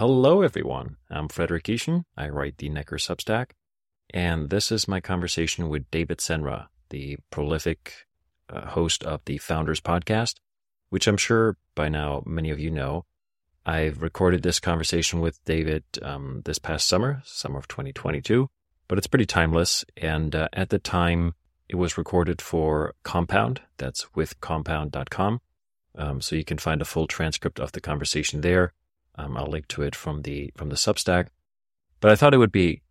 Hello, everyone. I'm Frederick Gieschen. I write the Neckar Substack, and this is my conversation with David Senra, the prolific uh, host of the Founders Podcast, which I'm sure by now many of you know. I've recorded this conversation with David um, this past summer, summer of 2022, but it's pretty timeless. And uh, at the time, it was recorded for Compound. That's with compound.com. Um, so you can find a full transcript of the conversation there. Um, I'll link to it from the from the Substack. But I thought it would be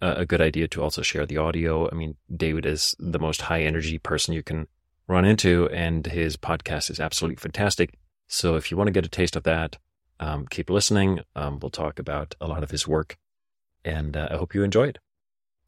a, a good idea to also share the audio. I mean, David is the most high energy person you can run into, and his podcast is absolutely fantastic. So if you want to get a taste of that, um, keep listening. Um, we'll talk about a lot of his work, and uh, I hope you enjoy it.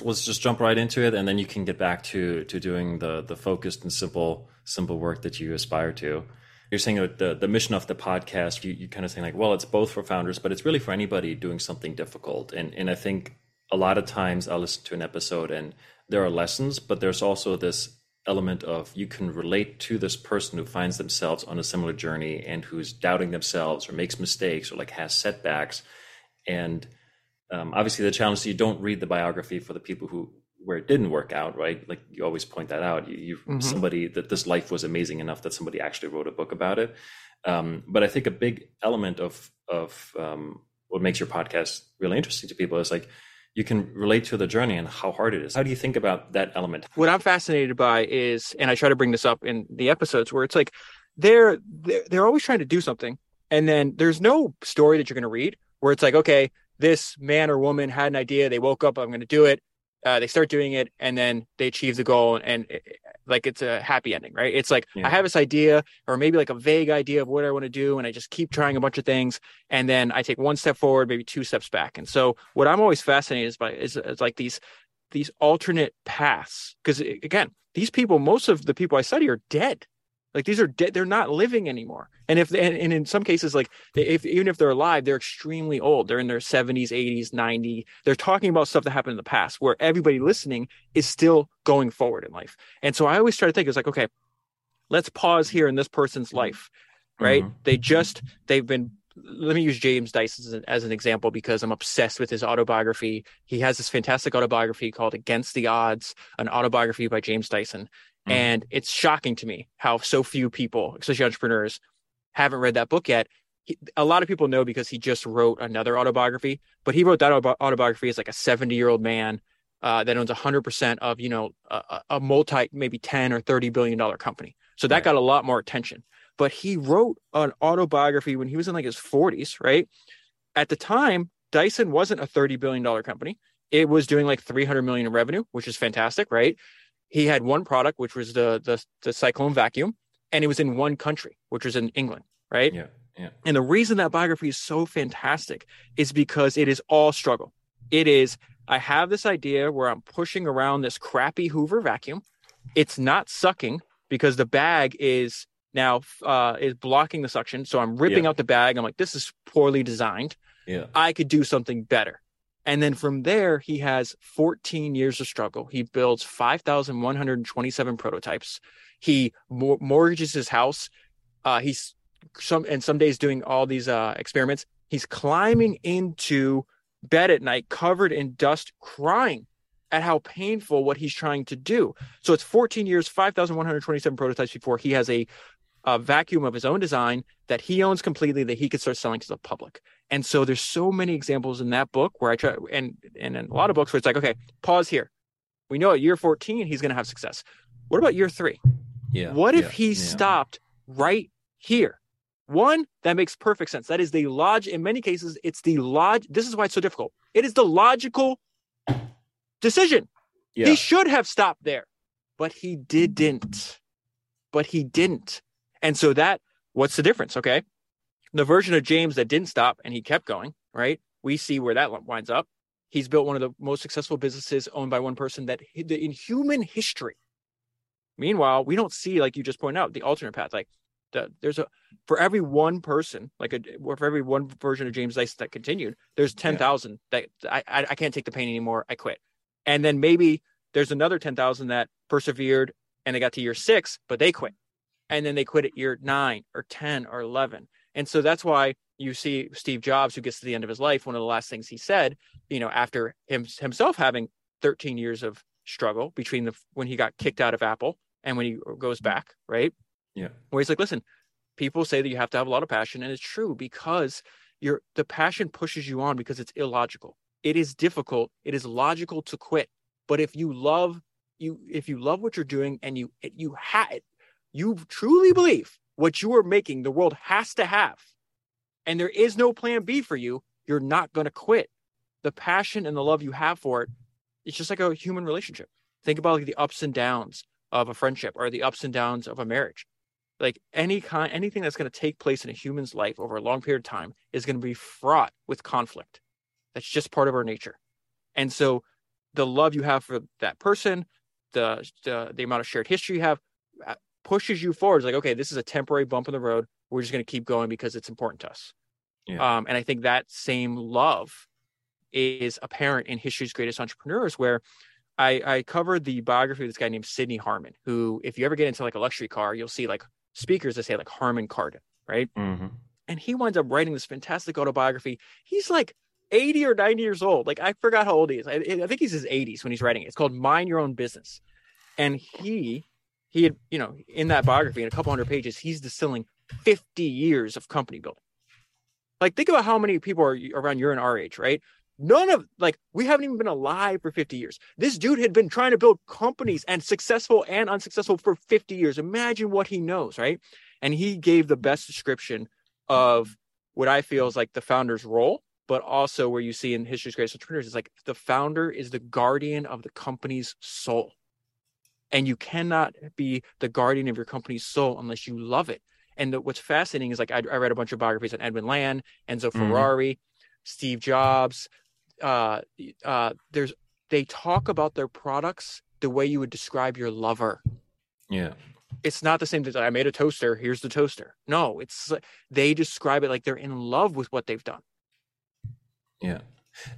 Let's just jump right into it, and then you can get back to to doing the the focused and simple simple work that you aspire to. You're saying the the mission of the podcast. You you kind of saying like, well, it's both for founders, but it's really for anybody doing something difficult. And and I think a lot of times I'll listen to an episode and there are lessons, but there's also this element of you can relate to this person who finds themselves on a similar journey and who's doubting themselves or makes mistakes or like has setbacks and um, obviously the challenge is you don't read the biography for the people who where it didn't work out right like you always point that out you, you mm-hmm. somebody that this life was amazing enough that somebody actually wrote a book about it um, but i think a big element of of um, what makes your podcast really interesting to people is like you can relate to the journey and how hard it is. How do you think about that element? What I'm fascinated by is, and I try to bring this up in the episodes where it's like they're they're, they're always trying to do something, and then there's no story that you're going to read where it's like, okay, this man or woman had an idea, they woke up, I'm going to do it, uh, they start doing it, and then they achieve the goal, and like it's a happy ending, right? It's like yeah. I have this idea or maybe like a vague idea of what I want to do and I just keep trying a bunch of things and then I take one step forward, maybe two steps back. And so what I'm always fascinated by is, is like these these alternate paths because again, these people most of the people I study are dead. Like these are dead; they're not living anymore. And if and, and in some cases, like they, if even if they're alive, they're extremely old. They're in their seventies, eighties, ninety. They're talking about stuff that happened in the past, where everybody listening is still going forward in life. And so I always try to think, it's like, okay, let's pause here in this person's life, right? Mm-hmm. They just they've been. Let me use James Dyson as an, as an example because I'm obsessed with his autobiography. He has this fantastic autobiography called Against the Odds, an autobiography by James Dyson. Mm-hmm. And it's shocking to me how so few people, especially entrepreneurs, haven't read that book yet. He, a lot of people know because he just wrote another autobiography, but he wrote that autobiography as like a 70 year old man uh, that owns 100% of, you know, a, a, multi, maybe 10 or 30 billion dollar company. So that right. got a lot more attention. But he wrote an autobiography when he was in like his 40s, right? At the time, Dyson wasn't a 30 billion dollar company. It was doing like 300 million in revenue, which is fantastic, right? He had one product, which was the, the the cyclone vacuum, and it was in one country, which was in England, right? Yeah. Yeah. And the reason that biography is so fantastic is because it is all struggle. It is, I have this idea where I'm pushing around this crappy Hoover vacuum. It's not sucking because the bag is now uh, is blocking the suction. So I'm ripping yeah. out the bag. I'm like, this is poorly designed. Yeah. I could do something better. And then from there, he has 14 years of struggle. He builds 5,127 prototypes. He mor- mortgages his house. Uh, he's some and some days doing all these uh, experiments. He's climbing into bed at night, covered in dust, crying at how painful what he's trying to do. So it's 14 years, 5,127 prototypes before he has a, a vacuum of his own design that he owns completely that he could start selling to the public. And so there's so many examples in that book where I try and and in a lot of books where it's like, okay, pause here. We know at year 14 he's going to have success. What about year 3? Yeah. What if yeah, he yeah. stopped right here? One, that makes perfect sense. That is the log in many cases it's the log this is why it's so difficult. It is the logical decision. Yeah. He should have stopped there, but he didn't. But he didn't. And so that what's the difference, okay? The version of James that didn't stop and he kept going, right? We see where that winds up. He's built one of the most successful businesses owned by one person that in human history. Meanwhile, we don't see, like you just pointed out, the alternate path. Like the, there's a for every one person, like a for every one version of James Dyson that continued, there's ten thousand yeah. that I I can't take the pain anymore. I quit. And then maybe there's another ten thousand that persevered and they got to year six, but they quit. And then they quit at year nine or ten or eleven and so that's why you see Steve Jobs, who gets to the end of his life, one of the last things he said, you know, after him himself having 13 years of struggle between the when he got kicked out of Apple and when he goes back, right? Yeah. Where he's like, listen, people say that you have to have a lot of passion, and it's true because your the passion pushes you on because it's illogical. It is difficult. It is logical to quit. But if you love you, if you love what you're doing and you you have you truly believe what you are making, the world has to have, and there is no plan B for you, you're not going to quit. The passion and the love you have for it, it's just like a human relationship. Think about like the ups and downs of a friendship or the ups and downs of a marriage. Like any kind anything that's going to take place in a human's life over a long period of time is going to be fraught with conflict. That's just part of our nature. And so the love you have for that person the the, the amount of shared history you have uh, pushes you forward it's like okay this is a temporary bump in the road we're just going to keep going because it's important to us yeah. um, and i think that same love is apparent in history's greatest entrepreneurs where I, I covered the biography of this guy named Sidney Harman, who, if you ever get into like a luxury car, you'll see like speakers that say like Harman Kardon, right? Mm-hmm. And he winds up writing this fantastic autobiography. He's like 80 or 90 years old. Like I forgot how old he is. I, I think he's his 80s when he's writing it. It's called Mind Your Own Business. And he he had, you know, in that biography, in a couple hundred pages, he's distilling 50 years of company building. Like, think about how many people are around your and our age, right? None of like we haven't even been alive for 50 years. This dude had been trying to build companies and successful and unsuccessful for 50 years. Imagine what he knows, right? And he gave the best description of what I feel is like the founder's role, but also where you see in history's greatest entrepreneurs is like the founder is the guardian of the company's soul. And you cannot be the guardian of your company's soul unless you love it. And the, what's fascinating is like I, I, read a bunch of biographies on Edwin Land, Enzo mm-hmm. Ferrari, mm-hmm. Steve Jobs, uh, uh, there's they talk about their products the way you would describe your lover. Yeah. It's not the same as I made a toaster. Here's the toaster. No, it's they describe it like they're in love with what they've done. Yeah.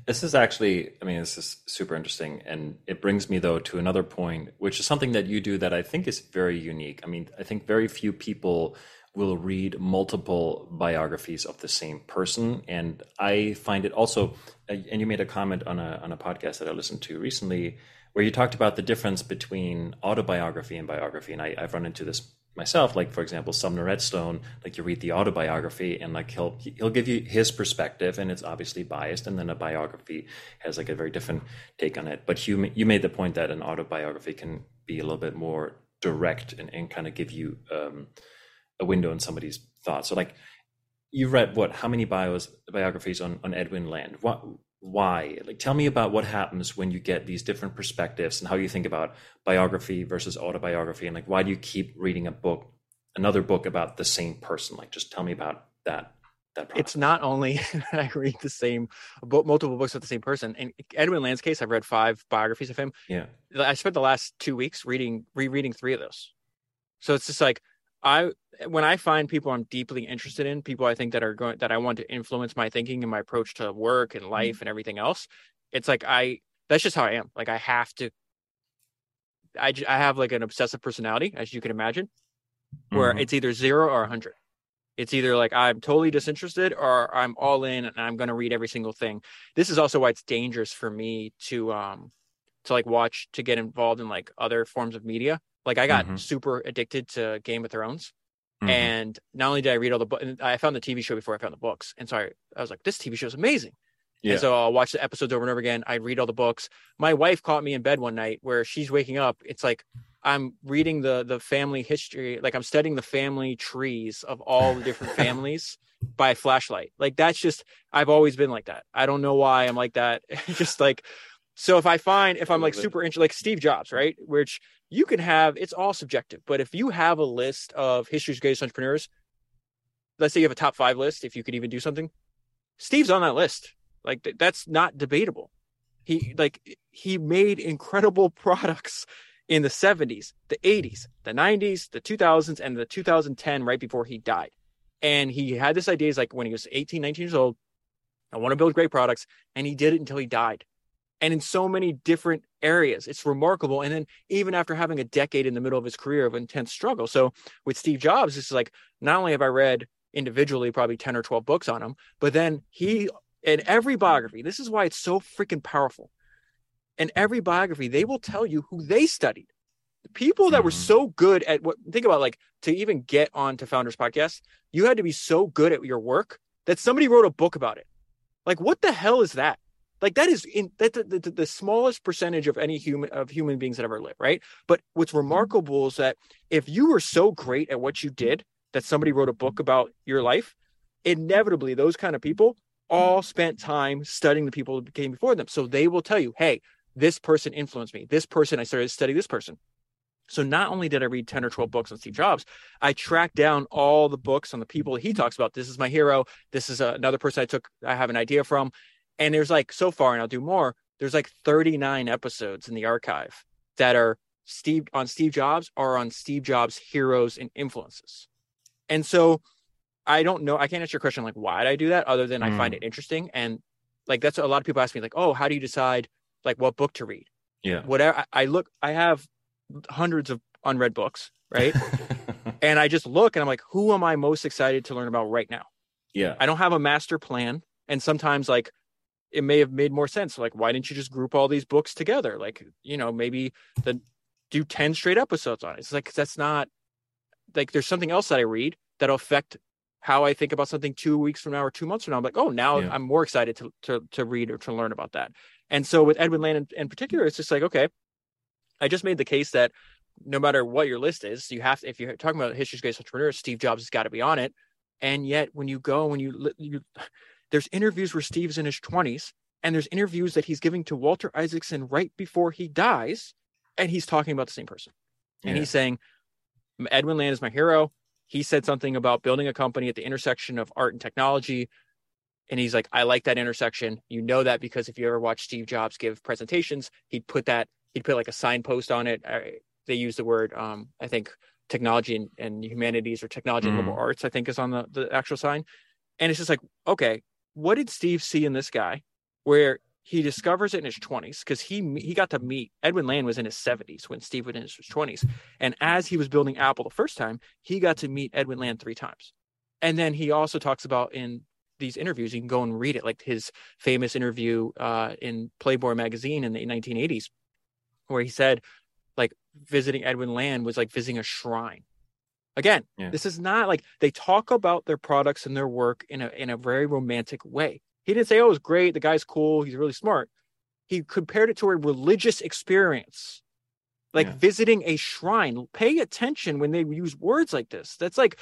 This is actually, I mean, this is super interesting. And it brings me, though, to another point, which is something that you do that I think is very unique. I mean, I think very few people will read multiple biographies of the same person. And I find it also, and you made a comment on a, on a podcast that I listened to recently where you talked about the difference between autobiography and biography. And I, I've run into this myself like for example sumner redstone like you read the autobiography and like he'll he'll give you his perspective and it's obviously biased and then a biography has like a very different take on it but you you made the point that an autobiography can be a little bit more direct and, and kind of give you um, a window in somebody's thoughts. So like you read what how many bios biographies on on Edwin Land? What why? Like tell me about what happens when you get these different perspectives and how you think about biography versus autobiography and like why do you keep reading a book another book about the same person? Like just tell me about that. That it's not only that I read the same book, multiple books with the same person. In Edwin Land's case, I've read five biographies of him. Yeah, I spent the last two weeks reading, rereading three of those. So it's just like I when I find people I'm deeply interested in, people I think that are going that I want to influence my thinking and my approach to work and life mm-hmm. and everything else, it's like I that's just how I am. Like I have to I I have like an obsessive personality as you can imagine where mm-hmm. it's either 0 or 100. It's either like I'm totally disinterested or I'm all in and I'm going to read every single thing. This is also why it's dangerous for me to um to like watch to get involved in like other forms of media like I got mm-hmm. super addicted to Game of Thrones. Mm-hmm. And not only did I read all the books, I found the TV show before I found the books. And so I, I was like, this TV show is amazing. Yeah. And so I'll watch the episodes over and over again. I'd read all the books. My wife caught me in bed one night where she's waking up. It's like I'm reading the the family history, like I'm studying the family trees of all the different families by flashlight. Like that's just I've always been like that. I don't know why I'm like that. just like so if I find if I'm like super interested, like Steve Jobs, right? Which you can have it's all subjective but if you have a list of history's greatest entrepreneurs let's say you have a top five list if you could even do something steve's on that list. Like th- that's not debatable. He like he made incredible products in the 70s the 80s the 90s the 2000s and the 2010 right before he died. And he had this idea is like when he was 18 19 years old i want to build great products and he did it until he died and in so many different areas. It's remarkable. And then even after having a decade in the middle of his career of intense struggle. So with Steve Jobs, it's like not only have I read individually probably 10 or 12 books on him. But then he, in every biography, this is why it's so freaking powerful. In every biography, they will tell you who they studied. The people that mm-hmm. were so good at what, think about like to even get onto Founders Podcast, you had to be so good at your work that somebody wrote a book about it. Like, what the hell is that? Like that is in that the, the, the, smallest percentage of any human of human beings that ever live, right? But what's mm-hmm. remarkable is that if you were so great at what you did that somebody wrote a book about your life, inevitably those kind of people all mm-hmm. spent time studying the people who came before them. So they will tell you, hey, this person influenced me. This person, I started to study this person. So not only did I read 10 or 12 books on Steve Jobs, I tracked down all the books on the people he talks about. This is my hero. This is another person I took, I have an idea from. And there's like so far, and I'll do more. There's like 39 episodes in the archive that are Steve on Steve Jobs or on Steve Jobs heroes and influences. And so I don't know. I can't answer your question like why did I do that other than mm. I find mm. it interesting. And like that's a lot of people ask me like, oh, how do you decide like what book to read? Yeah. Whatever I look, I have hundreds of unread books, right? and I just look and I'm like, who am I most excited to learn about right now? Yeah. I don't have a master plan. And sometimes like it may have made more sense. Like, why didn't you just group all these books together? Like, you know, maybe the do 10 straight episodes on it. It's like that's not like there's something else that I read that'll affect how I think about something two weeks from now or two months from now. I'm like, oh, now yeah. I'm more excited to, to to read or to learn about that. And so with Edwin Land in, in particular, it's just like, okay, I just made the case that no matter what your list is, you have to, if you're talking about history's greatest entrepreneurs, Steve Jobs has got to be on it. And yet, when you go, when you you there's interviews where Steve's in his 20s, and there's interviews that he's giving to Walter Isaacson right before he dies, and he's talking about the same person. And yeah. he's saying, Edwin Land is my hero. He said something about building a company at the intersection of art and technology. And he's like, I like that intersection. You know that because if you ever watch Steve Jobs give presentations, he'd put that, he'd put like a signpost on it. They use the word, um, I think, technology and, and humanities or technology mm. and liberal arts, I think is on the, the actual sign. And it's just like, okay, what did Steve see in this guy where he discovers it in his 20s because he he got to meet Edwin Land was in his 70s when Steve was in his 20s, and as he was building Apple the first time, he got to meet Edwin Land three times, and then he also talks about in these interviews you can go and read it like his famous interview uh, in Playboy magazine in the 1980s, where he said like visiting Edwin Land was like visiting a shrine Again, yeah. this is not like they talk about their products and their work in a in a very romantic way. He didn't say, "Oh, it's great. The guy's cool. He's really smart." He compared it to a religious experience, like yeah. visiting a shrine. Pay attention when they use words like this. That's like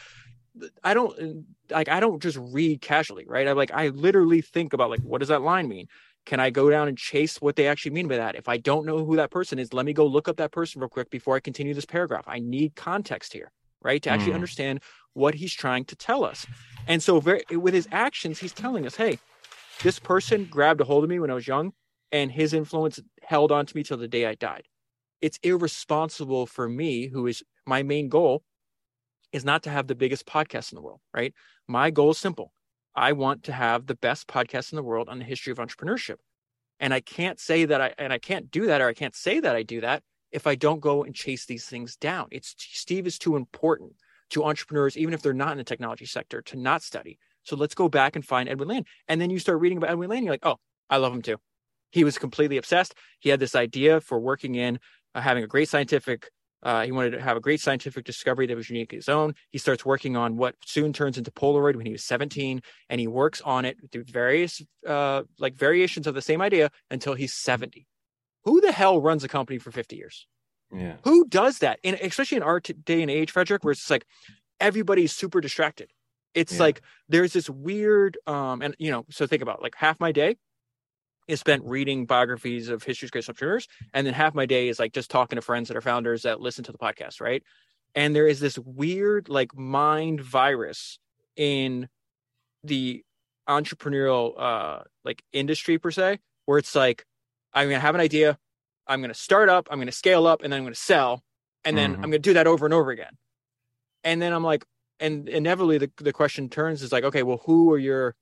I don't like I don't just read casually, right? I like I literally think about like what does that line mean? Can I go down and chase what they actually mean by that? If I don't know who that person is, let me go look up that person real quick before I continue this paragraph. I need context here right? To actually mm. understand what he's trying to tell us. And so, very with his actions, he's telling us, hey, this person grabbed a hold of me when I was young, and his influence held on to me till the day I died. It's irresponsible for me, who is my main goal, is not to have the biggest podcast in the world, right? My goal is simple. I want to have the best podcast in the world on the history of entrepreneurship. And I can't say that I and I can't do that or I can't say that I do that if I don't go and chase these things down. It's Steve is too important to entrepreneurs, even if they're not in the technology sector, to not study. So let's go back and find Edwin Land. And then you start reading about Edwin Land, you're like, oh, I love him too. He was completely obsessed. He had this idea for working in uh, having a great scientific. Uh, he wanted to have a great scientific discovery that was unique to his own. He starts working on what soon turns into Polaroid when he was 17, and he works on it through various uh, like variations of the same idea until he's 70 who the hell runs a company for 50 years? Yeah. Who does that? And especially in our day and age, Frederick, where it's like everybody's super distracted. It's yeah. like there's this weird, um, and you know, so think about it, like half my day is spent reading biographies of history's greatest entrepreneurs, and then half my day is like just talking to friends that are founders that listen to the podcast, right? And there is this weird like mind virus in the entrepreneurial uh like industry per se, where it's like I'm going to have an idea. I'm going to start up. I'm going to scale up, and then I'm going to sell, and then mm-hmm. I'm going to do that over and over again. And then I'm like, and inevitably the, the question turns is like, okay, well, who are your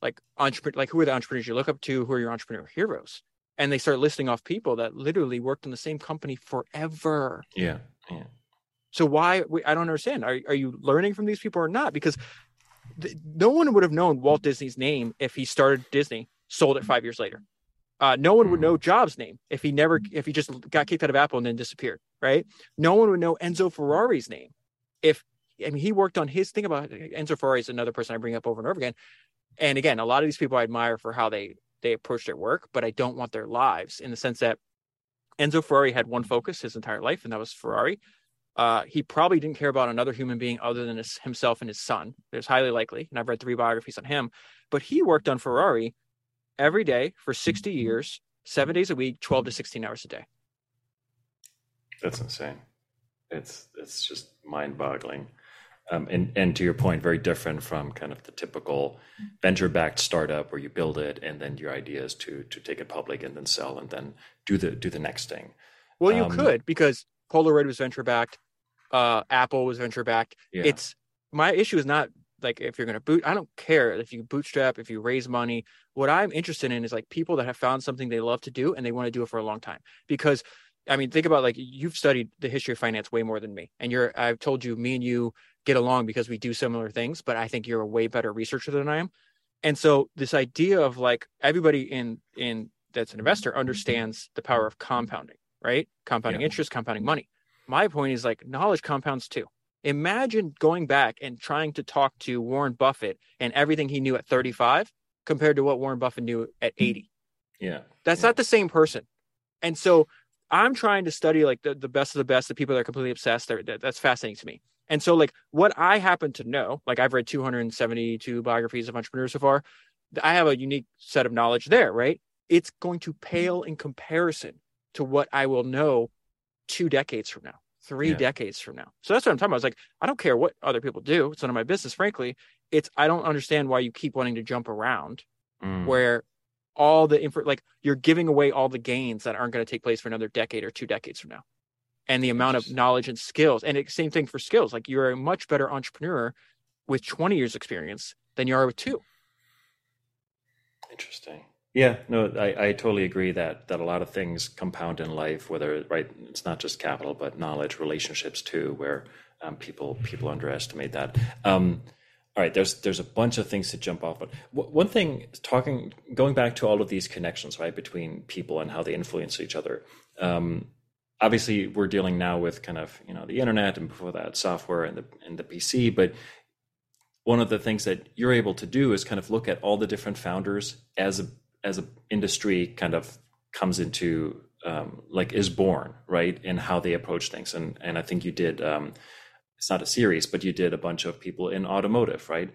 like entrepreneur, like who are the entrepreneurs you look up to? Who are your entrepreneur heroes? And they start listing off people that literally worked in the same company forever. Yeah. Yeah. So why I don't understand. Are are you learning from these people or not? Because th- no one would have known Walt Disney's name if he started Disney, sold it five years later. Uh, no one would know Jobs' name if he never, if he just got kicked out of Apple and then disappeared, right? No one would know Enzo Ferrari's name if, I mean, he worked on his thing about Enzo Ferrari is another person I bring up over and over again. And again, a lot of these people I admire for how they they approach their work, but I don't want their lives in the sense that Enzo Ferrari had one focus his entire life, and that was Ferrari. Uh, he probably didn't care about another human being other than his, himself and his son. There's highly likely, and I've read three biographies on him. But he worked on Ferrari every day for 60 mm-hmm. years, seven days a week, 12 to 16 hours a day. That's insane. It's it's just mind-boggling. Um, and and to your point, very different from kind of the typical venture-backed startup where you build it and then your idea is to to take it public and then sell and then do the do the next thing. Well, you um, could because Polaroid was venture-backed, uh, Apple was venture-backed. Yeah. It's my issue is not like if you're going to boot i don't care if you bootstrap if you raise money. What i'm interested in is like people that have found something they love to do and they want to do it for a long time. Because i mean think about like you've studied the history of finance way more than me and you're i've told you me and you get along because we do similar things but i think you're a way better researcher than i am. And so this idea of like everybody in in that's an investor understands the power of compounding right? Compounding yeah. interest compounding money. My point is like knowledge compounds too Imagine going back and trying to talk to Warren Buffett and everything he knew at 35 compared to what Warren Buffett knew at 80. Yeah. That's yeah. not the same person. And so I'm trying to study like the, the best of the best, the people that are completely obsessed. That, that's fascinating to me. And so, like, what I happen to know, like, I've read 272 biographies of entrepreneurs so far. I have a unique set of knowledge there, right? It's going to pale in comparison to what I will know two decades from now three yeah. decades from now. So that's what I'm talking about. I was like, I don't care what other people do. It's none of my business, frankly. It's I don't understand why you keep wanting to jump around mm. where all the info like you're giving away all the gains that aren't going to take place for another decade or two decades from now. And the amount of knowledge and skills. And it, same thing for skills. Like you're a much better entrepreneur with 20 years experience than you are with two. Interesting. Yeah, no, I, I totally agree that that a lot of things compound in life. Whether right, it's not just capital, but knowledge, relationships too, where um, people people underestimate that. Um, all right, there's there's a bunch of things to jump off. But one thing, talking going back to all of these connections, right, between people and how they influence each other. Um, obviously, we're dealing now with kind of you know the internet, and before that, software and the and the PC. But one of the things that you're able to do is kind of look at all the different founders as a as an industry kind of comes into um, like is born right and how they approach things. And and I think you did um, it's not a series but you did a bunch of people in automotive right?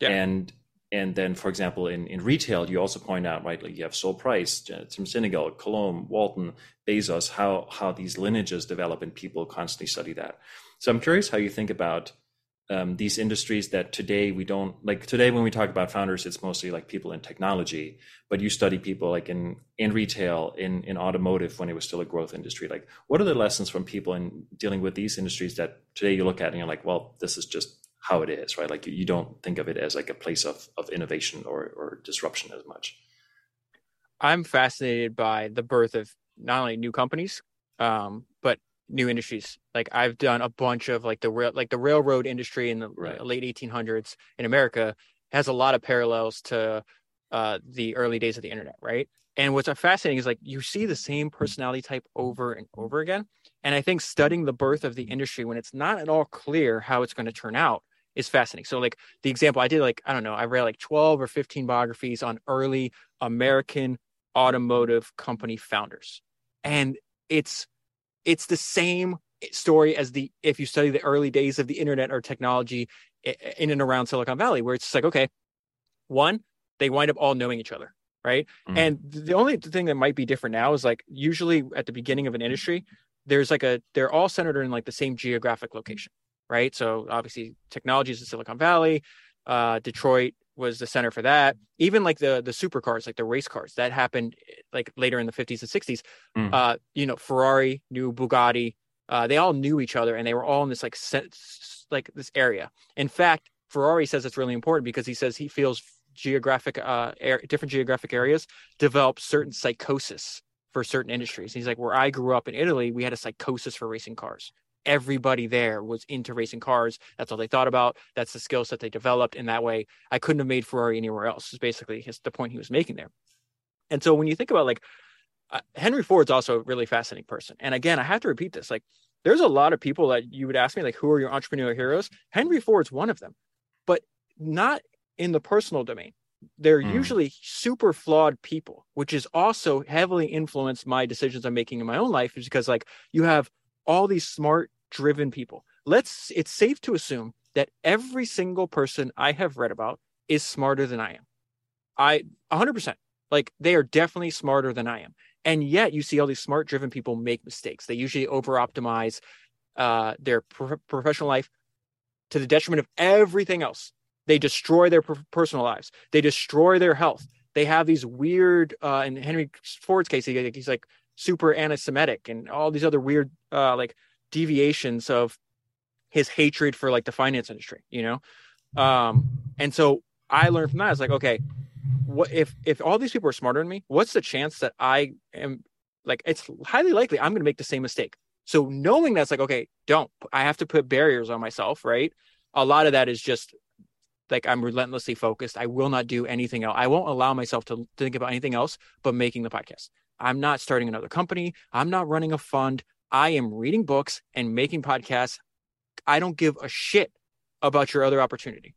Yeah. and and then for example in in retail you also point out right like you have Sol Price from Sinegal Coulombe Walton Bezos how how these lineages develop and people constantly study that. So I'm curious how you think about um, these industries that today we don't like today when we talk about founders it's mostly like people in technology but you study people like in in retail in in automotive when it was still a growth industry. Like what are the lessons from people in dealing with these industries that today you look at and you're like well this is just how it is right? Like you, you don't think of it as like a place of of innovation or or disruption as much. I'm fascinated by the birth of not only new companies um, new industries. Like I've done a bunch of like the rail, like the railroad industry in the right. late 1800s in America has a lot of parallels to uh, the early days of the internet, right? And what's fascinating is like you see the same personality type over and over again. And I think studying the birth of the industry when it's not at all clear how it's going to turn out is fascinating. So like the example I did, like I don't know, I read like 12 or 15 biographies on early American automotive company founders, and it's it's the same story as the if you study the early days of the internet or technology in and around Silicon Valley, where it's like, okay, one, they wind up all knowing each other, right? Mm-hmm. And the only thing that might be different now is like usually at the beginning of an industry, there's like a they're all centered in like the same geographic location, right? So obviously technology is in Silicon Valley, uh, Detroit was the center for that. Even like the the supercars, like the race cars, that happened like later in the 50s and 60s. Mm. Uh, you know, Ferrari knew Bugatti. Uh, they all knew each other, and they were all in this like like this area. In fact, Ferrari says it's really important because he says he feels geographic uh air, different geographic areas develop certain psychosis for certain industries. He's like, where I grew up in Italy, we had a psychosis for racing cars everybody there was into racing cars. That's all they thought about. That's the skills that they developed. In that way, I couldn't have made Ferrari anywhere else. Is basically his, the point he was making there. And so when you think about like uh, Henry Ford's also a really fascinating person. And again, I have to repeat this. Like, there's a lot of people that you would ask me, like, who are your entrepreneurial heroes? Henry Ford's one of them, but not in the personal domain. They're mm. usually super flawed people, which is also heavily influenced my decisions I'm making in my own life, is because like you have all these smart, driven people. Let's it's safe to assume that every single person I have read about is smarter than I am. I 100%. Like they are definitely smarter than I am. And yet you see all these smart driven people make mistakes. They usually over optimize uh, their pro- professional life to the detriment of everything else. They destroy their personal lives. They destroy their health. They have these weird, uh, in Henry Ford's case, he, he's like super anti-Semitic and all these other weird, uh, like deviations of his hatred for like the finance industry, you know? Um, and so I learned from that. It's like, okay, what if if all these people are smarter than me what's the chance that i am like it's highly likely i'm to make the same mistake. So knowing that's like okay don't i have to put barriers on myself right? A lot of that is just like i'm relentlessly focused. I will not do anything else i won't allow myself to think about anything else but making the podcast. I'm not starting another company. I'm not running a fund i am reading books and making podcasts i don't give a shit about your other opportunity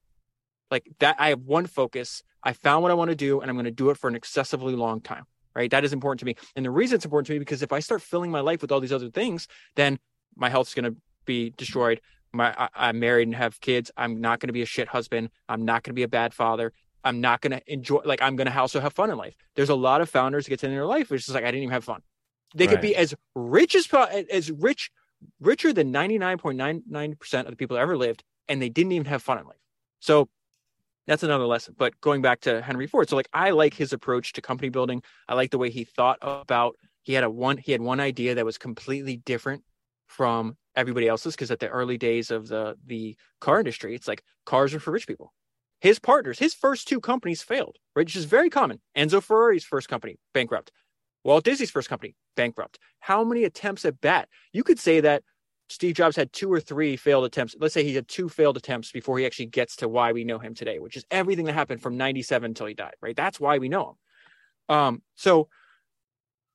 like that i have one focus I found what I want to do and I'm going to do it for an excessively long time. Right. That is important to me. And the reason it's important to me because if I start filling my life with all these other things, then my health is going to be destroyed. My I, am married and have kids. I'm not going to be a shit husband. I'm not going to be a bad father. I'm not going to enjoy like I'm going to also have fun in life. There's a lot of founders get to in their life which is like I didn't even have fun. They right. could be as rich as as rich richer than 99.99% of the people that ever lived and they didn't even have fun in life. So that's another lesson. But going back to Henry Ford, so like I like his approach to company building. I like the way he thought about. He had a one. He had one idea that was completely different from everybody else's because at the early days of the the car industry, it's like cars are for rich people. His partners, his first two companies failed, right? Which is very common. Enzo Ferrari's first company bankrupt. Walt Disney's first company bankrupt. How many attempts at bat? You could say that Steve Jobs had two or three failed attempts. Let's say he had two failed attempts before he actually gets to why we know him today, which is everything that happened from 97 until he died, right? That's why we know him. Um, so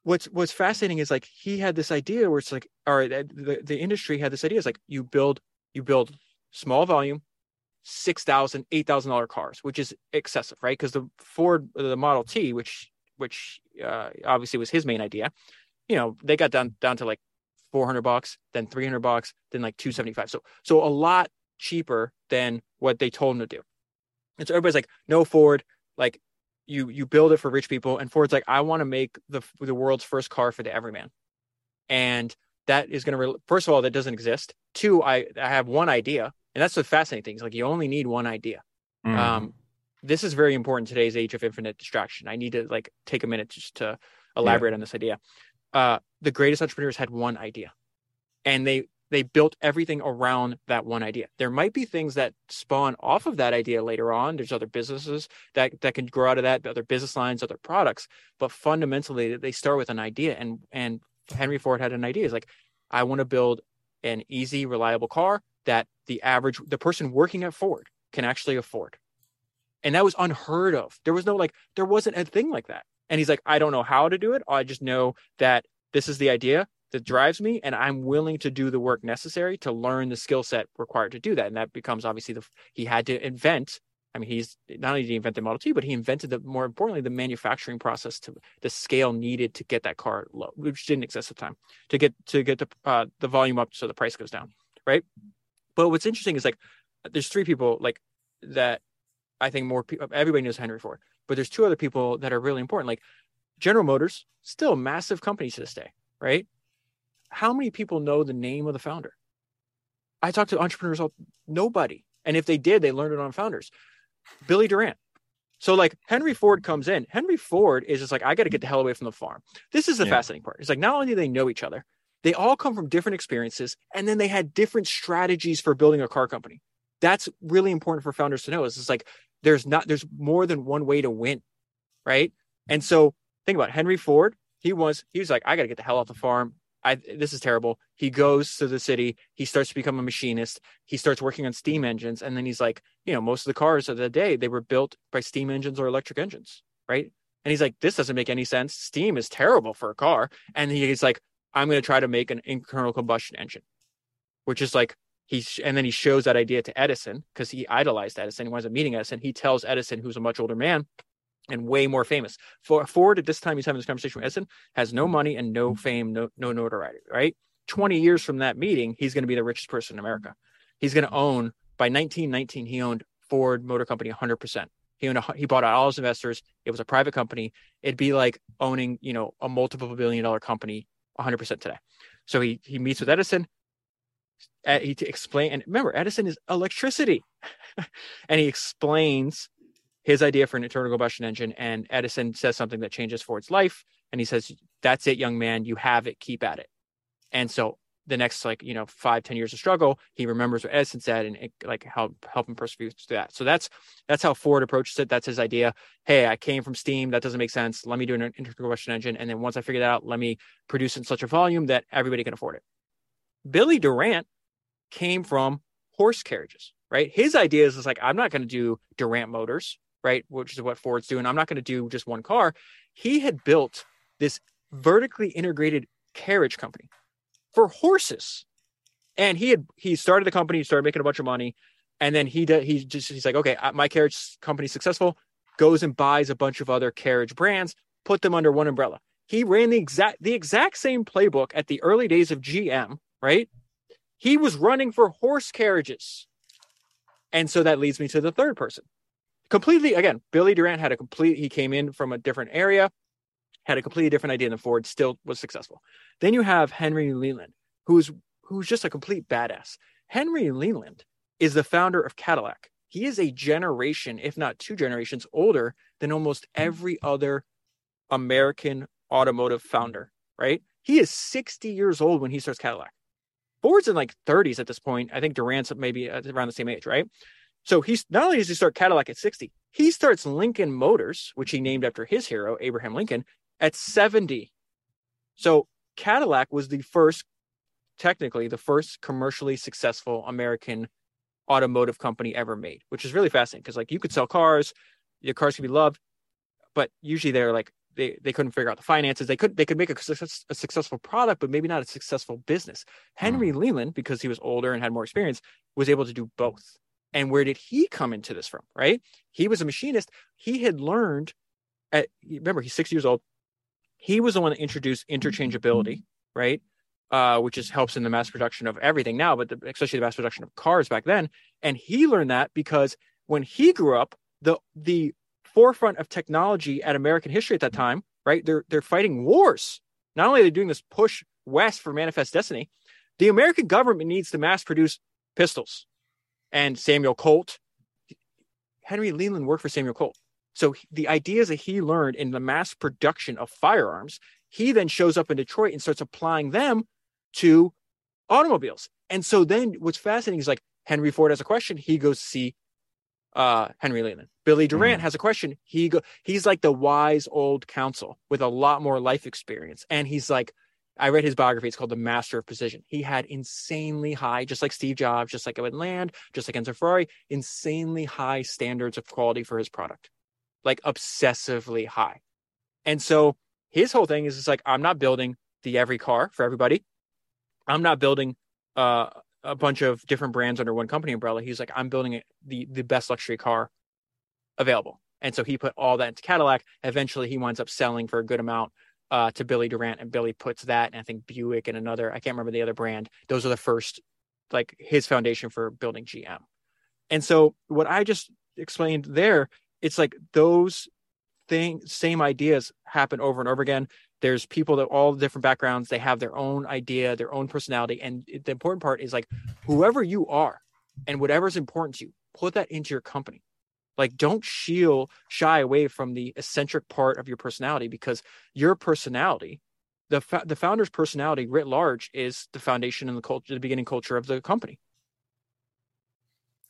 what's what's fascinating is like he had this idea where it's like, all right, the, the industry had this idea. It's like you build you build small volume, six thousand, eight thousand dollar cars, which is excessive, right? Because the Ford, the Model T, which which uh, obviously was his main idea, you know, they got down down to like 400 bucks, then 300 bucks, then like 275. So, so a lot cheaper than what they told him to do. And so everybody's like, no Ford, like you, you build it for rich people. And Ford's like, I want to make the, the world's first car for the everyman. And that is going to, re- first of all, that doesn't exist. Two, I, I have one idea and that's the fascinating thing. Is like, you only need one idea. Mm. Um, this is very important today's age of infinite distraction. I need to like take a minute just to elaborate yeah. on this idea uh, the greatest entrepreneurs had one idea and they they built everything around that one idea. There might be things that spawn off of that idea later on. There's other businesses that that can grow out of that, other business lines, other products. But fundamentally, they start with an idea. And and Henry Ford had an idea. It's like, I want to build an easy, reliable car that the average the person working at Ford can actually afford. And that was unheard of. There was no like, there wasn't a thing like that. And he's like, I don't know how to do it. I just know that this is the idea that drives me, and I'm willing to do the work necessary to learn the skill set required to do that. And that becomes obviously the he had to invent. I mean, he's not only did he invent the Model T, but he invented the more importantly the manufacturing process to the scale needed to get that car low, which didn't exist at the time, to get to get the uh, the volume up so the price goes down, right? But what's interesting is like there's three people like that I think more people everybody knows Henry Ford. But there's two other people that are really important, like General Motors, still a massive company to this day, right? How many people know the name of the founder? I talk to entrepreneurs, all, nobody. And if they did, they learned it on founders. Billy Durant. So like Henry Ford comes in. Henry Ford is just like, I got to get the hell away from the farm. This is the yeah. fascinating part. It's like not only do they know each other, they all come from different experiences, and then they had different strategies for building a car company. That's really important for founders to know. Is it's like there's not there's more than one way to win, right? And so think about it. Henry Ford. He was he was like, I got to get the hell off the farm. I, this is terrible. He goes to the city. He starts to become a machinist. He starts working on steam engines, and then he's like, you know, most of the cars of the day they were built by steam engines or electric engines, right? And he's like, this doesn't make any sense. Steam is terrible for a car. And he's like, I'm going to try to make an internal combustion engine, which is like he's and then he shows that idea to Edison because he idolized Edison. He winds up meeting Edison. He tells Edison, who's a much older man, and way more famous. For Ford at this time he's having this conversation with Edison has no money and no mm-hmm. fame, no no notoriety, right? 20 years from that meeting, he's going to be the richest person in America. He's going to own by 1919 he owned Ford Motor Company 100%. He owned a, he bought out all his investors. It was a private company. It'd be like owning, you know, a multiple billion dollar company 100% today. So he he meets with Edison. Uh, he to explain and remember Edison is electricity. and he explains his idea for an internal combustion engine. And Edison says something that changes Ford's life. And he says, That's it, young man. You have it. Keep at it. And so the next like you know five ten years of struggle he remembers what edison said and it like help help him persevere through that so that's that's how ford approaches it that's his idea hey i came from steam that doesn't make sense let me do an internal combustion engine and then once i figure that out let me produce in such a volume that everybody can afford it billy durant came from horse carriages right his idea is like i'm not going to do durant motors right? Which is what Ford's doing. I'm not going to do just one car. He had built this vertically integrated carriage company for horses. And he had he started the company, started making a bunch of money, and then he did, he just he's like, okay, my carriage company's successful. Goes and buys a bunch of other carriage brands, put them under one umbrella. He ran the exact the exact same playbook at the early days of GM, right? He was running for horse carriages. And so that leads me to the third person. Completely again billy durant had a complete he came in from a different area had a completely different idea than ford still was successful. Then you have henry leland who's who's just a complete badass. Henry leland is the founder of cadillac. He is a generation if not two generations older than almost every other american automotive founder right? He is 60 years old when he starts cadillac ford's in like 30s at this point i think durant's maybe around the same age right so he's not only does he start Cadillac at 60, he starts Lincoln Motors, which he named after his hero, Abraham Lincoln, at 70. So Cadillac was the first, technically, the first commercially successful American automotive company ever made, which is really fascinating because like you could sell cars, your cars could be loved, but usually they're like they, they couldn't figure out the finances. They could they could make a, success, a successful product, but maybe not a successful business. Henry mm. Leland, because he was older and had more experience, was able to do both. And where did he come into this from? Right? He was a machinist. He had learned at remember, he's six years old. He was the one that introduced interchangeability, right? Uh, which just helps in the mass production of everything now, but the, especially the mass production of cars back then. And he learned that because when he grew up, the the forefront of technology at American history at that mm-hmm. time, right? They're they're fighting wars. Not only are they doing this push west for manifest destiny, the American government needs to mass produce pistols, and Samuel Colt. Henry Leland worked for Samuel Colt. So the ideas that he learned in the mass production of firearms, he then shows up in Detroit and starts applying them to automobiles. And so then what's fascinating is like Henry Ford has a question, he goes to see uh, Henry Leland. Billy Durant mm. has a question, he go he's like the wise old counsel with a lot more life experience. And he's like, I read his biography. It's called The Master of Precision. He had insanely high, just like Steve Jobs, just like Edwin Land, just like Enzo Ferrari, insanely high standards of quality for his product, like obsessively high. And so his whole thing is it's like, I'm not building the every car for everybody. I'm not building uh, a bunch of different brands under one company umbrella. He's like, I'm building the the best luxury car available. And so he put all that into Cadillac. Eventually, he winds up selling for a good amount uh, to Billy Durant, and Billy puts that, and I think Buick and another, I can't remember the other brand. Those are the first, like his foundation for building GM. And so what I just explained there, it's like those thing, same ideas happen over and over again. There's people that all different backgrounds, they have their own idea, their own personality. And the important part is like whoever you are and whatever's important to you, put that into your company. Like, don't shield, shy away from the eccentric part of your personality because your personality, the the founder's personality writ large, is the foundation and the culture, the beginning culture of the company.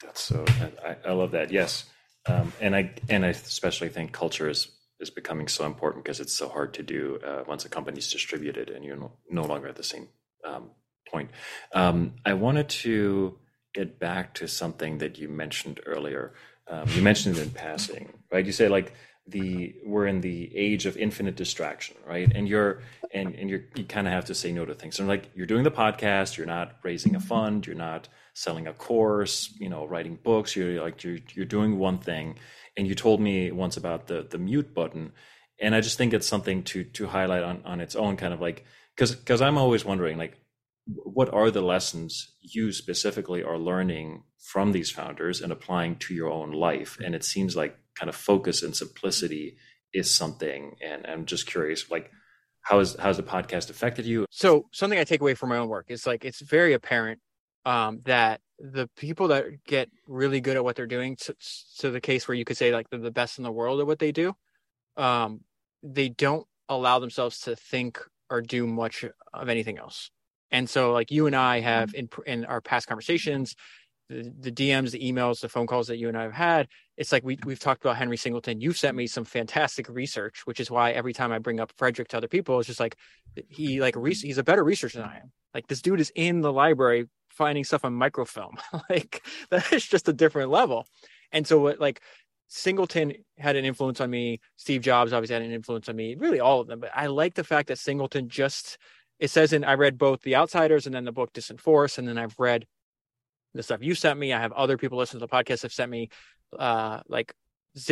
That's so. I, I love that. Yes, um, and I and I especially think culture is is becoming so important because it's so hard to do uh, once a company's distributed and you're no, no longer at the same um, point. Um, I wanted to get back to something that you mentioned earlier. Um, you mentioned it in passing, right? You say like the we're in the age of infinite distraction, right? And you're and and you're you kind of have to say no to things. So like you're doing the podcast, you're not raising a fund, you're not selling a course, you know, writing books. You're like you're you're doing one thing. And you told me once about the the mute button, and I just think it's something to to highlight on on its own, kind of like because because I'm always wondering like what are the lessons you specifically are learning from these founders and applying to your own life? And it seems like kind of focus and simplicity is something and i'm just curious like how is how's the podcast affected you? So something i take away from my own work is like it's very apparent um, that the people that get really good at what they're doing to, the case where you could say like they're the best in the world at what they do um, they don't allow themselves to think or do much of anything else and so, like you and I have in in our past conversations, the, the DMs, the emails, the phone calls that you and I have had, it's like we we've talked about Henry Singleton. You've sent me some fantastic research, which is why every time I bring up Frederik to other people, it's just like he like he's a better researcher than I am. Like this dude is in the library finding stuff on microfilm. like that is just a different level. And so what like Singleton had an influence on me. Steve Jobs obviously had an influence on me. Really, all of them. But I like the fact that Singleton just it says in I read both The Outsiders and then the book Distant Force, and then I've read the stuff you sent me. I have other people listen to the podcast have sent me uh like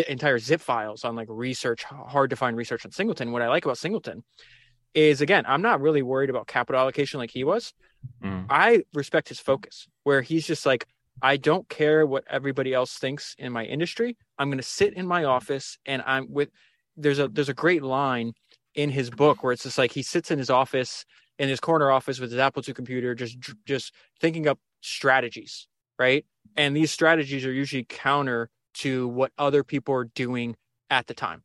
entire zip files on like research, hard to find research on Singleton. What I like about Singleton is again, I'm not really worried about capital allocation like he was. Mm. I respect his focus, where he's just like, I don't care what everybody else thinks in my industry. I'm going to sit in my office and I'm with. There's a there's a great line in his book where it's just like he sits in his office in his corner office with his Apple II computer, just just thinking up strategies, right? And these strategies are usually counter to what other people are doing at the time,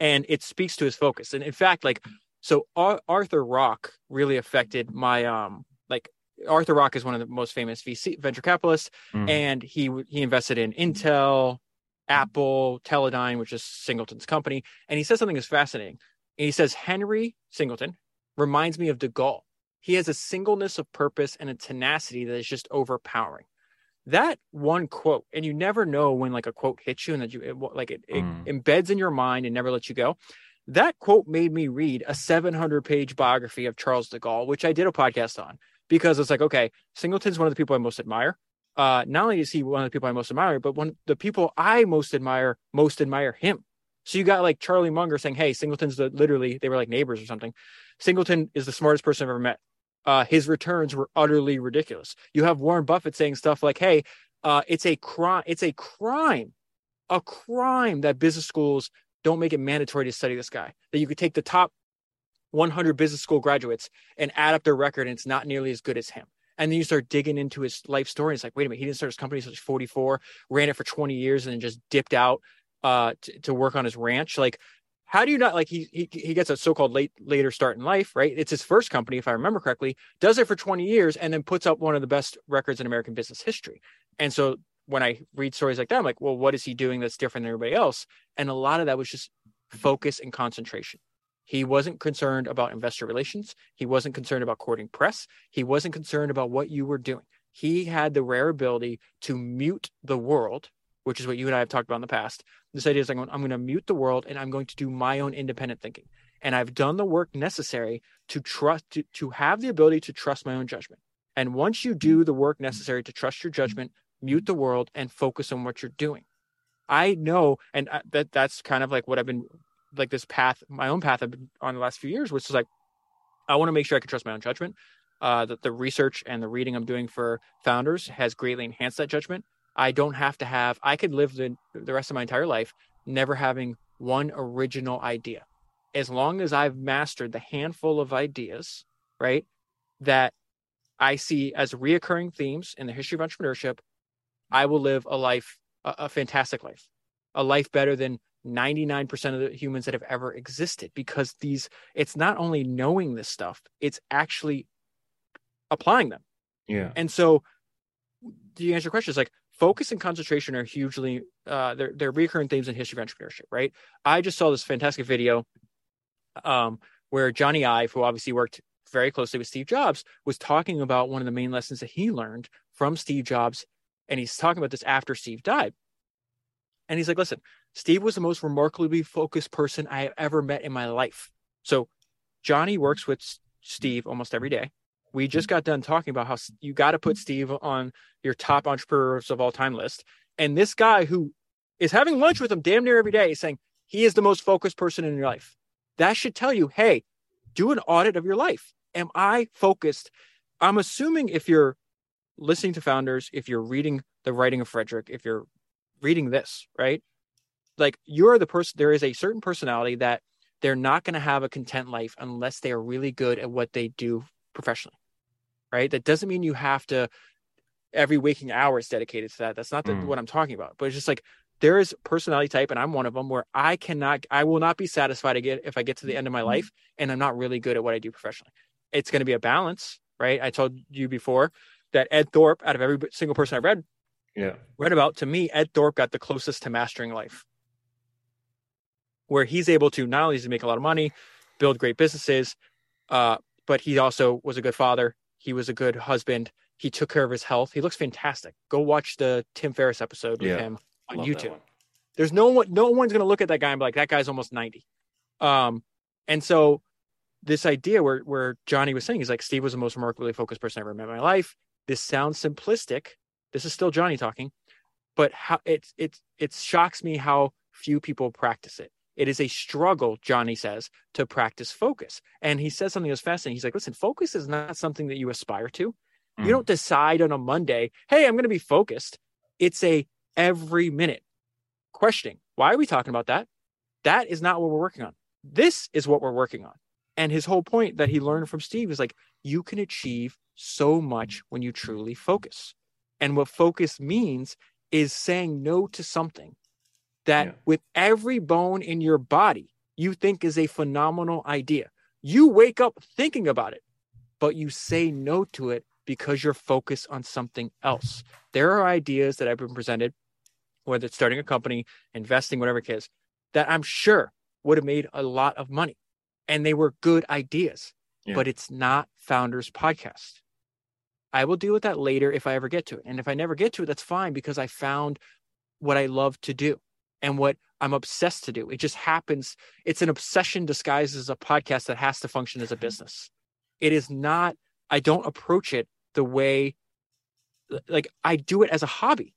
and it speaks to his focus. And in fact, like so, Ar- Arthur Rock really affected my um like Arthur Rock is one of the most famous VC venture capitalists, mm. and he he invested in Intel, Apple, Teledyne, which is Singleton's company, and he says something that's fascinating. And he says Henry Singleton reminds me of De Gaulle. He has a singleness of purpose and a tenacity that is just overpowering. That one quote, and you never know when like a quote hits you and that you it, like it, it mm. embeds in your mind and never lets you go. That quote made me read a 700 page biography of Charles de Gaulle, which I did a podcast on because it's like, okay, Singleton's one of the people I most admire. Uh, not only is he one of the people I most admire, but one the people I most admire most admire him. So you got like Charlie Munger saying, "Hey, Singleton's the literally they were like neighbors or something." Singleton is the smartest person I've ever met. Uh, his returns were utterly ridiculous. You have Warren Buffett saying stuff like, "Hey, uh, it's a crime. It's a crime, a crime that business schools don't make it mandatory to study this guy. That you could take the top 100 business school graduates and add up their record, and it's not nearly as good as him." And then you start digging into his life story. And it's like, wait a minute, he didn't start his company until he's 44, ran it for 20 years, and then just dipped out uh, to, to work on his ranch. Like, how do you not like he he he gets a so-called late later start in life, right? It's his first company, if I remember correctly, does it for 20 years, and then puts up one of the best records in American business history. And so when I read stories like that, I'm like, well, what is he doing that's different than everybody else? And a lot of that was just focus and concentration. He wasn't concerned about investor relations. He wasn't concerned about courting press. He wasn't concerned about what you were doing. He had the rare ability to mute the world which is what you and I have talked about in the past. This idea is like, I'm going to mute the world and I'm going to do my own independent thinking. And I've done the work necessary to trust, to, to have the ability to trust my own judgment. And once you do the work necessary to trust your judgment, mute the world and focus on what you're doing. I know, and that that's kind of like what I've been like this path, my own path I've been on the last few years, which is like, I want to make sure I can trust my own judgment. Uh, that the research and the reading I'm doing for founders has greatly enhanced that judgment. I don't have to have, I could live the, the rest of my entire life never having one original idea. As long as I've mastered the handful of ideas, right, that I see as reoccurring themes in the history of entrepreneurship, I will live a life, a, a fantastic life, a life better than 99% of the humans that have ever existed because these, it's not only knowing this stuff, it's actually applying them. Yeah. And so, do you answer your question? It's like focus and concentration are hugely uh they're they're recurring themes in history of entrepreneurship, right? I just saw this fantastic video um where Jony Ive, who obviously worked very closely with Steve Jobs, was talking about one of the main lessons that he learned from Steve Jobs. And he's talking about this after Steve died. And he's like, listen, Steve was the most remarkably focused person I have ever met in my life. So Jony works with Steve almost every day. We just got done talking about how you got to put Steve on your top entrepreneurs of all time list. And this guy who is having lunch with him damn near every day is saying he is the most focused person in your life. That should tell you, hey, do an audit of your life. Am I focused? I'm assuming if you're listening to founders, if you're reading the writing of Frederik, if you're reading this, right? Like you're the person, there is a certain personality that they're not going to have a content life unless they are really good at what they do professionally, right? That doesn't mean you have to every waking hour is dedicated to that. That's not the, mm. what I'm talking about, but it's just like there is personality type, and I'm one of them where I cannot, I will not be satisfied again if I get to the end of my mm-hmm. life and I'm not really good at what I do professionally. It's going to be a balance, right? I told you before that Ed Thorp, out of every single person I read, yeah, read about, to me, Ed Thorp got the closest to mastering life, where he's able to not only to make a lot of money, build great businesses, uh, but he also was a good father. He was a good husband. He took care of his health. He looks fantastic. Go watch the Tim Ferriss episode with yeah. him on Love YouTube. There's no one, no one's going to look at that guy and be like, that guy's almost 90. Um, and so this idea where, where Jony was saying, he's like, Steve was the most remarkably focused person I ever met in my life. This sounds simplistic. This is still Jony talking, but how it, it, it shocks me how few people practice it. It is a struggle, Jony says, to practice focus. And he says something that's fascinating. He's like, listen, focus is not something that you aspire to. Mm. You don't decide on a Monday, hey, I'm going to be focused. It's a every minute. Questioning, why are we talking about that? That is not what we're working on. This is what we're working on. And his whole point that he learned from Steve is like, you can achieve so much mm-hmm. when you truly focus. And what focus means is saying no to something that yeah. with every bone in your body you think is a phenomenal idea. You wake up thinking about it, but you say no to it because you're focused on something else. There are ideas that I've been presented whether it's starting a company, investing, whatever it is, that I'm sure would have made a lot of money. And they were good ideas, yeah. but it's not Founders Podcast. I will deal with that later if I ever get to it. And if I never get to it, that's fine because I found what I love to do and what I'm obsessed to do. It just happens. It's an obsession disguised as a podcast that has to function as a business. It is not, I don't approach it the way, like, I do it as a hobby.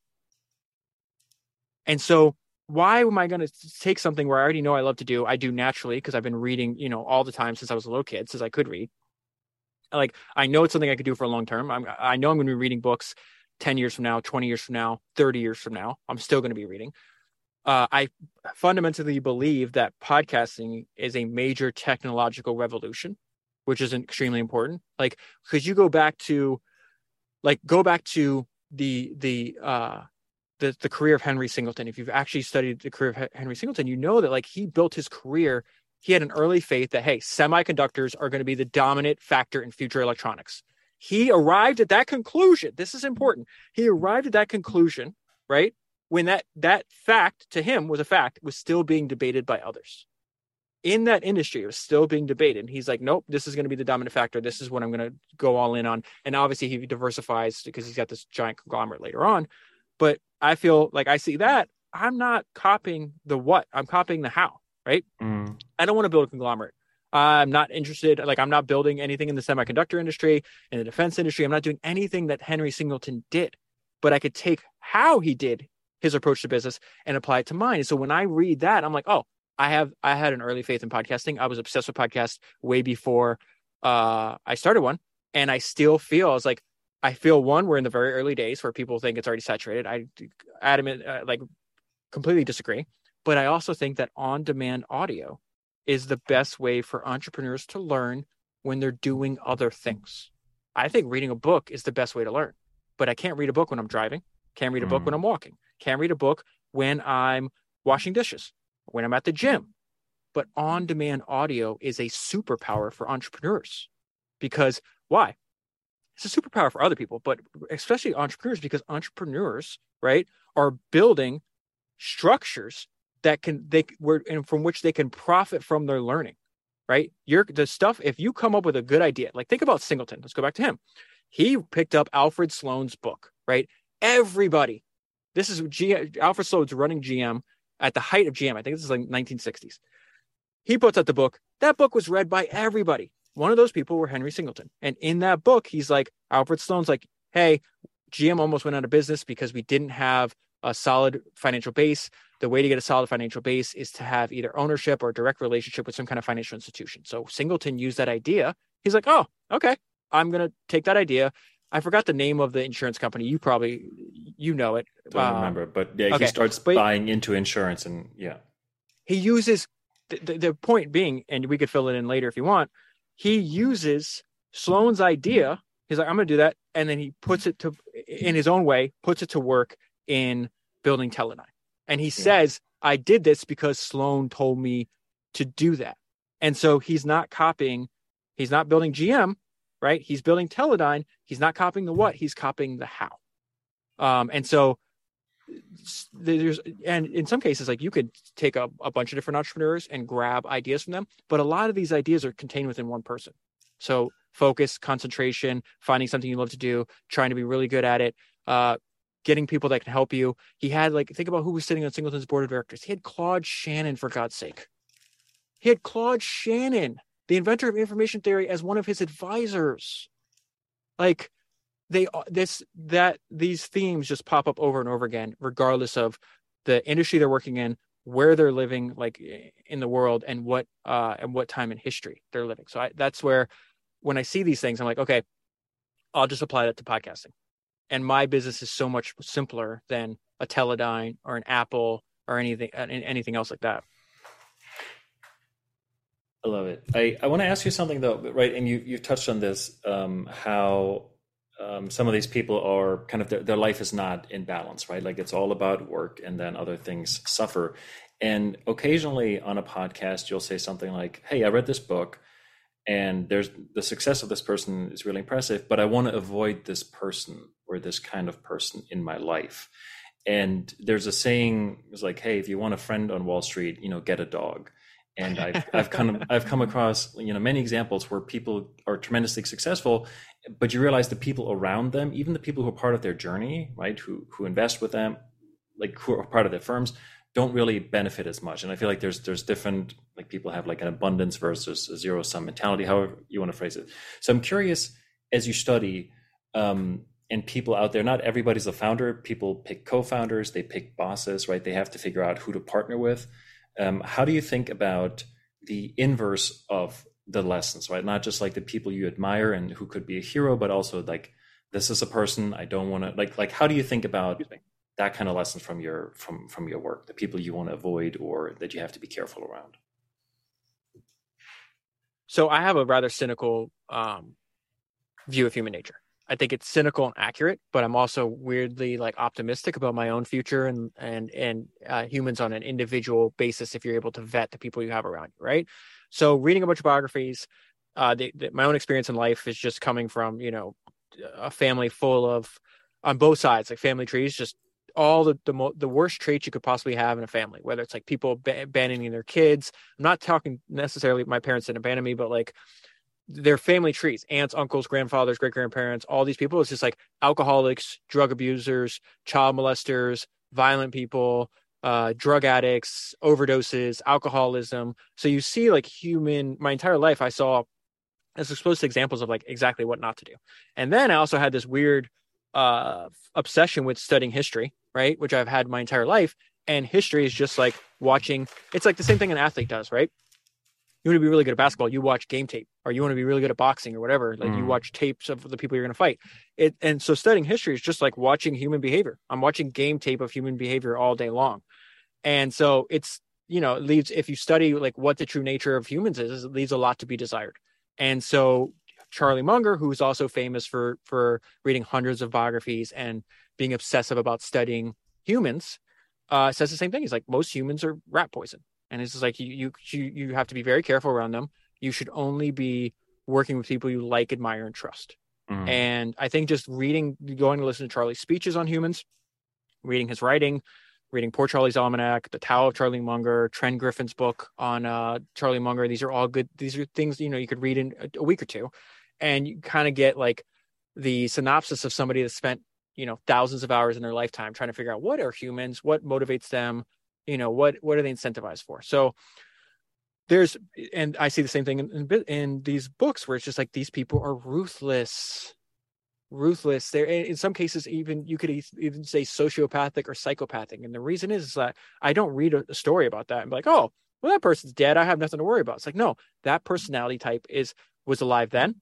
And so why am I going to take something where I already know I love to do? I do naturally because I've been reading, you know, all the time since I was a little kid, since I could read. Like I know it's something I could do for a long term. I'm, I know I'm going to be reading books 10 years from now, 20 years from now, 30 years from now. I'm still going to be reading. Uh, I fundamentally believe that podcasting is a major technological revolution, which is extremely important. Like, because you go back to, like, go back to the the uh the, the career of Henry Singleton, if you've actually studied the career of Henry Singleton, you know that like he built his career. He had an early faith that, hey, semiconductors are going to be the dominant factor in future electronics. He arrived at that conclusion. This is important. He arrived at that conclusion, right? When that that fact to him was a fact, was still being debated by others. In that industry, it was still being debated. And he's like, nope, this is going to be the dominant factor. This is what I'm going to go all in on. And obviously, he diversifies because he's got this giant conglomerate later on. But I feel like I see that I'm not copying the what, I'm copying the how, right? Mm. I don't want to build a conglomerate. I'm not interested, like, I'm not building anything in the semiconductor industry, in the defense industry. I'm not doing anything that Henry Singleton did, but I could take how he did his approach to business and apply it to mine. And so when I read that, I'm like, oh, I have, I had an early faith in podcasting. I was obsessed with podcasts way before uh, I started one. And I still feel, I was like, I feel one, we're in the very early days where people think it's already saturated. I adamant, uh, like, completely disagree. But I also think that on demand audio is the best way for entrepreneurs to learn when they're doing other things. I think reading a book is the best way to learn, but I can't read a book when I'm driving, can't read a book when mm. I'm walking, can't read a book when I'm washing dishes, when I'm at the gym. But on demand audio is a superpower for entrepreneurs because why? It's a superpower for other people, but especially entrepreneurs because entrepreneurs right, are building structures that can they were and from which they can profit from their learning right? You're the stuff if you come up with a good idea like think about singleton. Let's go back to him. He picked up alfred sloan's book right? Everybody this is G, alfred sloan's running gm at the height of gm i think this is like 1960s he puts out the book. That book was read by everybody one of those people were henry singleton and in that book he's like alfred sloan's like hey gm almost went out of business because we didn't have a solid financial base the way to get a solid financial base is to have either ownership or direct relationship with some kind of financial institution. So Singleton used that idea. He's like, oh, okay, I'm going to take that idea. I forgot the name of the insurance company. You probably you know it. Don't um, remember, but yeah, okay. he starts but buying into insurance, and yeah, he uses the, the, the point being, and we could fill it in later if you want. He uses Sloan's idea. He's like, I'm going to do that, and then he puts it to in his own way, puts it to work in building Teledyne. And he yeah. says, I did this because Sloan told me to do that. And so he's not copying, he's not building GM, right? He's building Teledyne. He's not copying the what, he's copying the how. Um, and so there's and in some cases like you could take a, a bunch of different entrepreneurs and grab ideas from them but a lot of these ideas are contained within one person so focus concentration finding something you love to do trying to be really good at it uh, getting people that can help you. He had like think about who was sitting on Singleton's board of directors. He had Claude Shannon for God's sake. He had Claude Shannon, the inventor of information theory, as one of his advisors. Like they this that these themes just pop up over and over again, regardless of the industry they're working in, where they're living, like in the world, and what uh and what time in history they're living. So I, that's where when I see these things, I'm like, okay, I'll just apply that to podcasting and my business is so much simpler than a Teledyne or an Apple or anything anything else like that. I love it. I, I want to ask you something though, right? And you you've touched on this um, how um, some of these people are kind of their, their life is not in balance, right? Like it's all about work, and then other things suffer. And occasionally on a podcast, you'll say something like, "Hey, I read this book." and there's the success of this person is really impressive but i want to avoid this person or this kind of person in my life and there's a saying it's like hey if you want a friend on wall street you know get a dog and I've, I've kind of I've come across you know many examples where people are tremendously successful, but you realize the people around them, even the people who are part of their journey, right, who who invest with them, like who are part of their firms, don't really benefit as much. And I feel like there's there's different like people have like an abundance versus a zero sum mentality, however you want to phrase it. So I'm curious as you study um, and people out there, not everybody's a founder. People pick co-founders, they pick bosses, right? They have to figure out who to partner with. Um, how do you think about the inverse of the lessons, right? Not just like the people you admire and who could be a hero, but also like this is a person I don't want to like. Like, how do you think about that kind of lessons from your from from your work the people you want to avoid or that you have to be careful around so i have a rather cynical um, view of human nature i think it's cynical and accurate but i'm also weirdly like optimistic about my own future and and and uh, humans on an individual basis if you're able to vet the people you have around you right so reading a bunch of biographies uh, the, the, my own experience in life is just coming from you know a family full of on both sides like family trees just all the the, mo- the worst traits you could possibly have in a family, whether it's like people ab- abandoning their kids. I'm not talking necessarily my parents didn't abandon me, but like their family trees, aunts, uncles, grandfathers, great grandparents, all these people. It's just like alcoholics, drug abusers, child molesters, violent people, uh, drug addicts, overdoses, alcoholism. So you see like human. My entire life, I saw as exposed to examples of like exactly what not to do. And then I also had this weird uh, obsession with studying history, right? Which I've had my entire life. And history is just like watching, it's like the same thing an athlete does, right? You want to be really good at basketball, you watch game tape, or you want to be really good at boxing or whatever. Like mm. you watch tapes of the people you're going to fight. It, and so studying history is just like watching human behavior. I'm watching game tape of human behavior all day long. And so it's, you know, it leaves, if you study like what the true nature of humans is, it leaves a lot to be desired. And so Charlie Munger, who's also famous for for reading hundreds of biographies and being obsessive about studying humans, uh, says the same thing. He's like, most humans are rat poison, and it's just like you you you have to be very careful around them. You should only be working with people you like, admire, and trust. Mm. And I think just reading, going to listen to Charlie's speeches on humans, reading his writing, reading Poor Charlie's Almanack, The Tao of Charlie Munger, Tren Griffin's book on uh, Charlie Munger. These are all good. These are things you know you could read in a, a week or two, and you kind of get like the synopsis of somebody that spent you know thousands of hours in their lifetime trying to figure out what are humans, what motivates them, you know what what are they incentivized for. So there's and I see the same thing in, in, in these books where it's just like these people are ruthless ruthless. They're in some cases even you could even say sociopathic or psychopathic. And the reason is, is that I don't read a, story about that and be like, oh, well, that person's dead. I have nothing to worry about. It's like, no, that personality type is was alive then.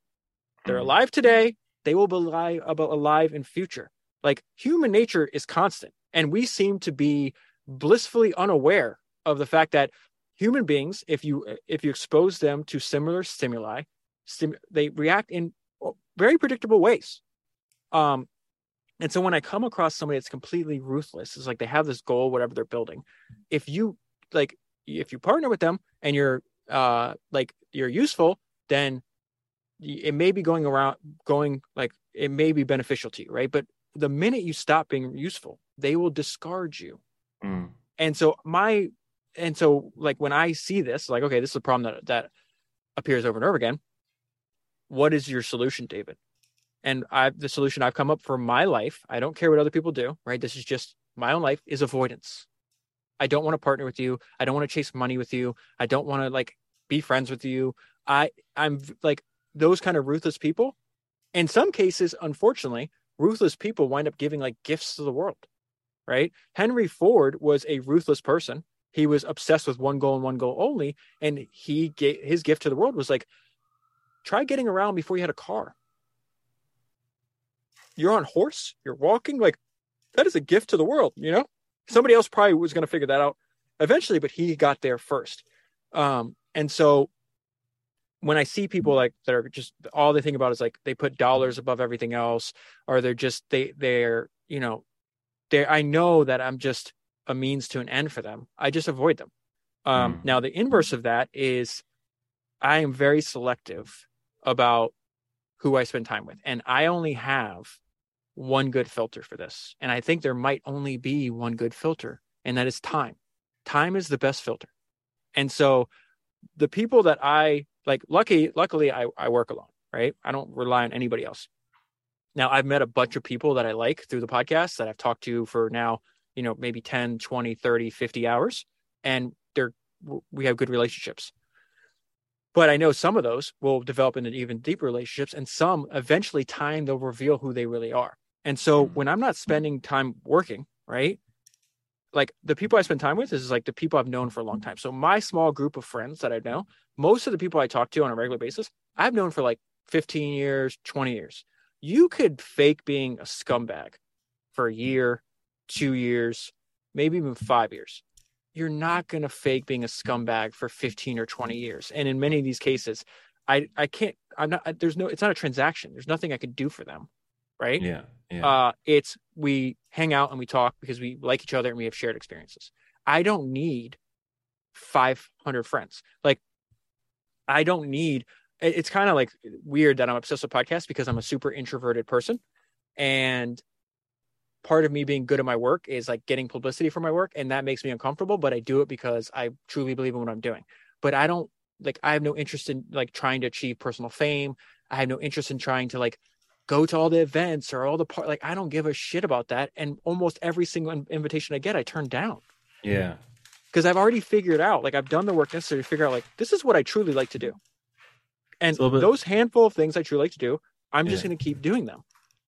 They're mm-hmm. alive today. They will be alive, alive in future. Like human nature is constant, and we seem to be blissfully unaware of the fact that human beings, if you if you expose them to similar stimuli, stim- they react in very predictable ways. Um, and so when I come across somebody that's completely ruthless, it's like they have this goal, whatever they're building. If you like, if you partner with them and you're uh like you're useful, then it may be going around going like it may be beneficial to you, right? But the minute you stop being useful, they will discard you. Mm. And so my and so like when I see this, like okay, this is a problem that that appears over and over again. What is your solution, David? and I the solution I've come up for my life, I don't care what other people do, right? This is just my own life is avoidance. I don't want to partner with you. I don't want to chase money with you. I don't want to like be friends with you. I I'm like those kind of ruthless people. In some cases, unfortunately, ruthless people wind up giving like gifts to the world. Right? Henry Ford was a ruthless person. He was obsessed with one goal and one goal only, and he gave his gift to the world was like try getting around before you had a car you're on horse, you're walking, like that is a gift to the world, you know? Somebody else probably was going to figure that out eventually, but he got there first. Um, and so when I see people like that are just all they think about is like they put dollars above everything else, or they're just they they're you know they I know that I'm just a means to an end for them. I just avoid them. Um, mm. Now the inverse of that is I am very selective about who I spend time with, and I only have one good filter for this. And I think there might only be one good filter, and that is time. Time is the best filter. And so the people that I like, lucky, luckily I, I work alone, right? I don't rely on anybody else. Now I've met a bunch of people that I like through the podcast that I've talked to for now, you know, maybe 10, 20, 30, 50 hours. And they're, we have good relationships. But I know some of those will develop into even deeper relationships, and some eventually time they'll reveal who they really are. And so mm. when I'm not spending time working, right? Like the people I spend time with is like the people I've known for a long time. So my small group of friends that I know, most of the people I talk to on a regular basis, I've known for like 15 years, 20 years. You could fake being a scumbag for a year, two years, maybe even five years. You're not going to fake being a scumbag for 15 or 20 years. And in many of these cases, I, I can't, I'm not, there's no, it's not a transaction. There's nothing I could do for them right? Yeah, yeah. Uh, it's we hang out and we talk because we like each other and we have shared experiences. I don't need 500 friends. Like, I don't need. It's kind of like weird that I'm obsessed with podcasts because I'm a super introverted person, and part of me being good at my work is like getting publicity for my work, and that makes me uncomfortable. But I do it because I truly believe in what I'm doing. But I don't like. I have no interest in like trying to achieve personal fame. I have no interest in trying to like go to all the events or all the part like I don't give a shit about that and almost every single invitation I get I turn down. Yeah. Cuz I've already figured out like I've done the work necessary to figure out like this is what I truly like to do. And those handful of things I truly like to do, I'm yeah. just going to keep doing them.